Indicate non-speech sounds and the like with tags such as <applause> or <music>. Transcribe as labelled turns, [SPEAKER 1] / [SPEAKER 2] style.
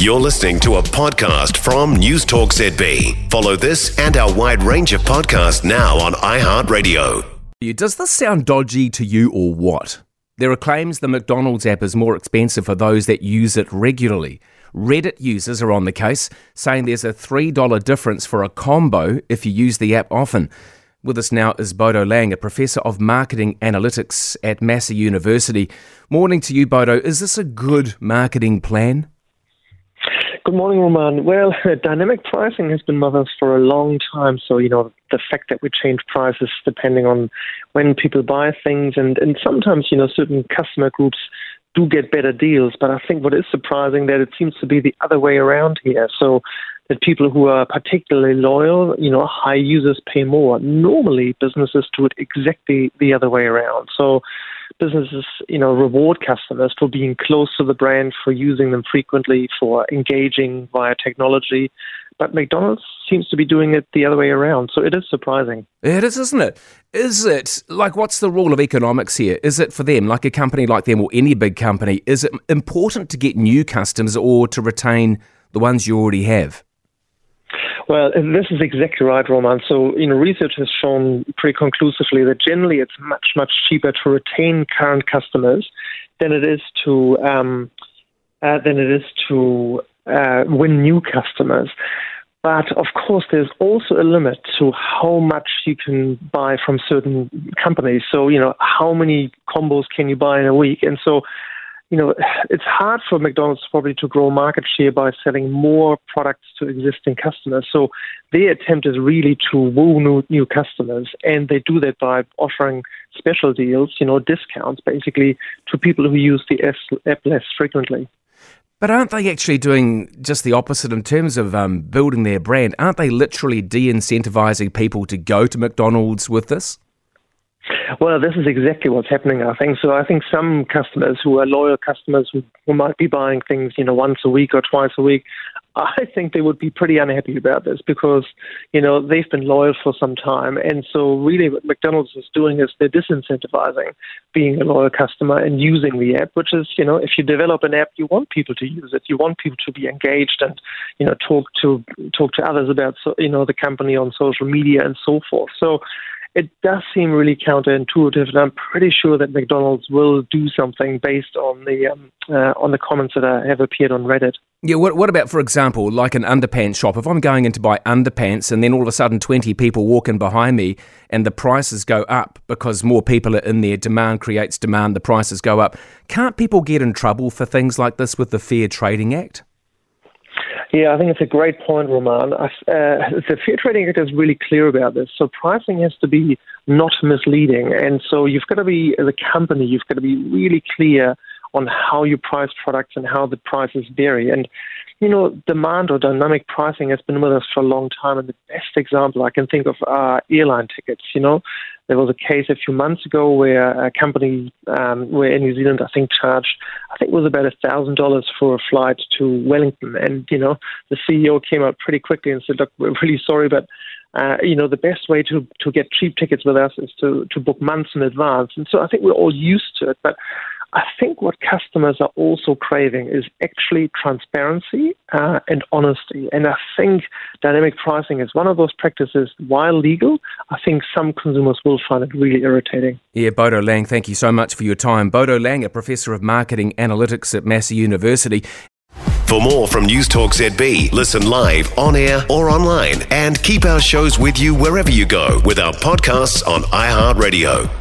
[SPEAKER 1] You're listening to a podcast from News Talk ZB. Follow this and our wide range of podcasts now on iHeartRadio.
[SPEAKER 2] Does this sound dodgy to you or what? There are claims the McDonald's app is more expensive for those that use it regularly. Reddit users are on the case, saying there's a $3 difference for a combo if you use the app often. With us now is Bodo Lang, a professor of marketing analytics at Massey University. Morning to you, Bodo. Is this a good marketing plan?
[SPEAKER 3] Good morning, Roman. Well, <laughs> dynamic pricing has been with us for a long time. So, you know, the fact that we change prices depending on when people buy things, and, and sometimes, you know, certain customer groups do get better deals. But I think what is surprising that it seems to be the other way around here. So that people who are particularly loyal, you know, high users pay more. Normally, businesses do it exactly the other way around. So businesses, you know, reward customers for being close to the brand, for using them frequently, for engaging via technology. But McDonald's seems to be doing it the other way around. So it is surprising.
[SPEAKER 2] It is, isn't it? Is it like what's the rule of economics here? Is it for them, like a company like them or any big company, is it important to get new customers or to retain the ones you already have?
[SPEAKER 3] Well, this is exactly right, Roman. So, you know, research has shown pretty conclusively that generally it's much, much cheaper to retain current customers than it is to um, uh, than it is to uh, win new customers. But of course, there's also a limit to how much you can buy from certain companies. So, you know, how many combos can you buy in a week? And so, you know, it's hard for McDonald's probably to grow market share by selling more products to existing customers. So their attempt is really to woo new, new customers, and they do that by offering special deals, you know, discounts basically to people who use the app less frequently.
[SPEAKER 2] But aren't they actually doing just the opposite in terms of um, building their brand? Aren't they literally de incentivizing people to go to McDonald's with this?
[SPEAKER 3] Well, this is exactly what's happening, I think. So I think some customers who are loyal customers who, might be buying things, you know, once a week or twice a week, I think they would be pretty unhappy about this because, you know, they've been loyal for some time. And so really what McDonald's is doing is they're disincentivizing being a loyal customer and using the app, which is, you know, if you develop an app, you want people to use it. You want people to be engaged and, you know, talk to talk to others about, you know, the company on social media and so forth. So it does seem really counterintuitive, and I'm pretty sure that McDonald's will do something based on the um, uh, on the comments that have appeared on Reddit.
[SPEAKER 2] Yeah, what, what about, for example, like an underpants shop? If I'm going in to buy underpants and then all of a sudden 20 people walk in behind me and the prices go up because more people are in there, demand creates demand, the prices go up. Can't people get in trouble for things like this with the Fair Trading Act?
[SPEAKER 3] Yeah, I think it's a great point, Roman. Uh, the Fair Trading Act is really clear about this. So pricing has to be not misleading, and so you've got to be as a company, you've got to be really clear on how you price products and how the prices vary. And you know, demand or dynamic pricing has been with us for a long time. And the best example I can think of are airline tickets. You know, there was a case a few months ago where a company, um, where in New Zealand, I think charged, I think it was about a thousand dollars for a flight to Wellington, and you know, the CEO came out pretty quickly and said, "Look, we're really sorry, but." Uh, you know, the best way to, to get cheap tickets with us is to, to book months in advance. And so I think we're all used to it. But I think what customers are also craving is actually transparency uh, and honesty. And I think dynamic pricing is one of those practices, while legal, I think some consumers will find it really irritating.
[SPEAKER 2] Yeah, Bodo Lang, thank you so much for your time. Bodo Lang, a professor of marketing analytics at Massey University.
[SPEAKER 1] For more from News Talk ZB, listen live, on air, or online, and keep our shows with you wherever you go with our podcasts on iHeartRadio.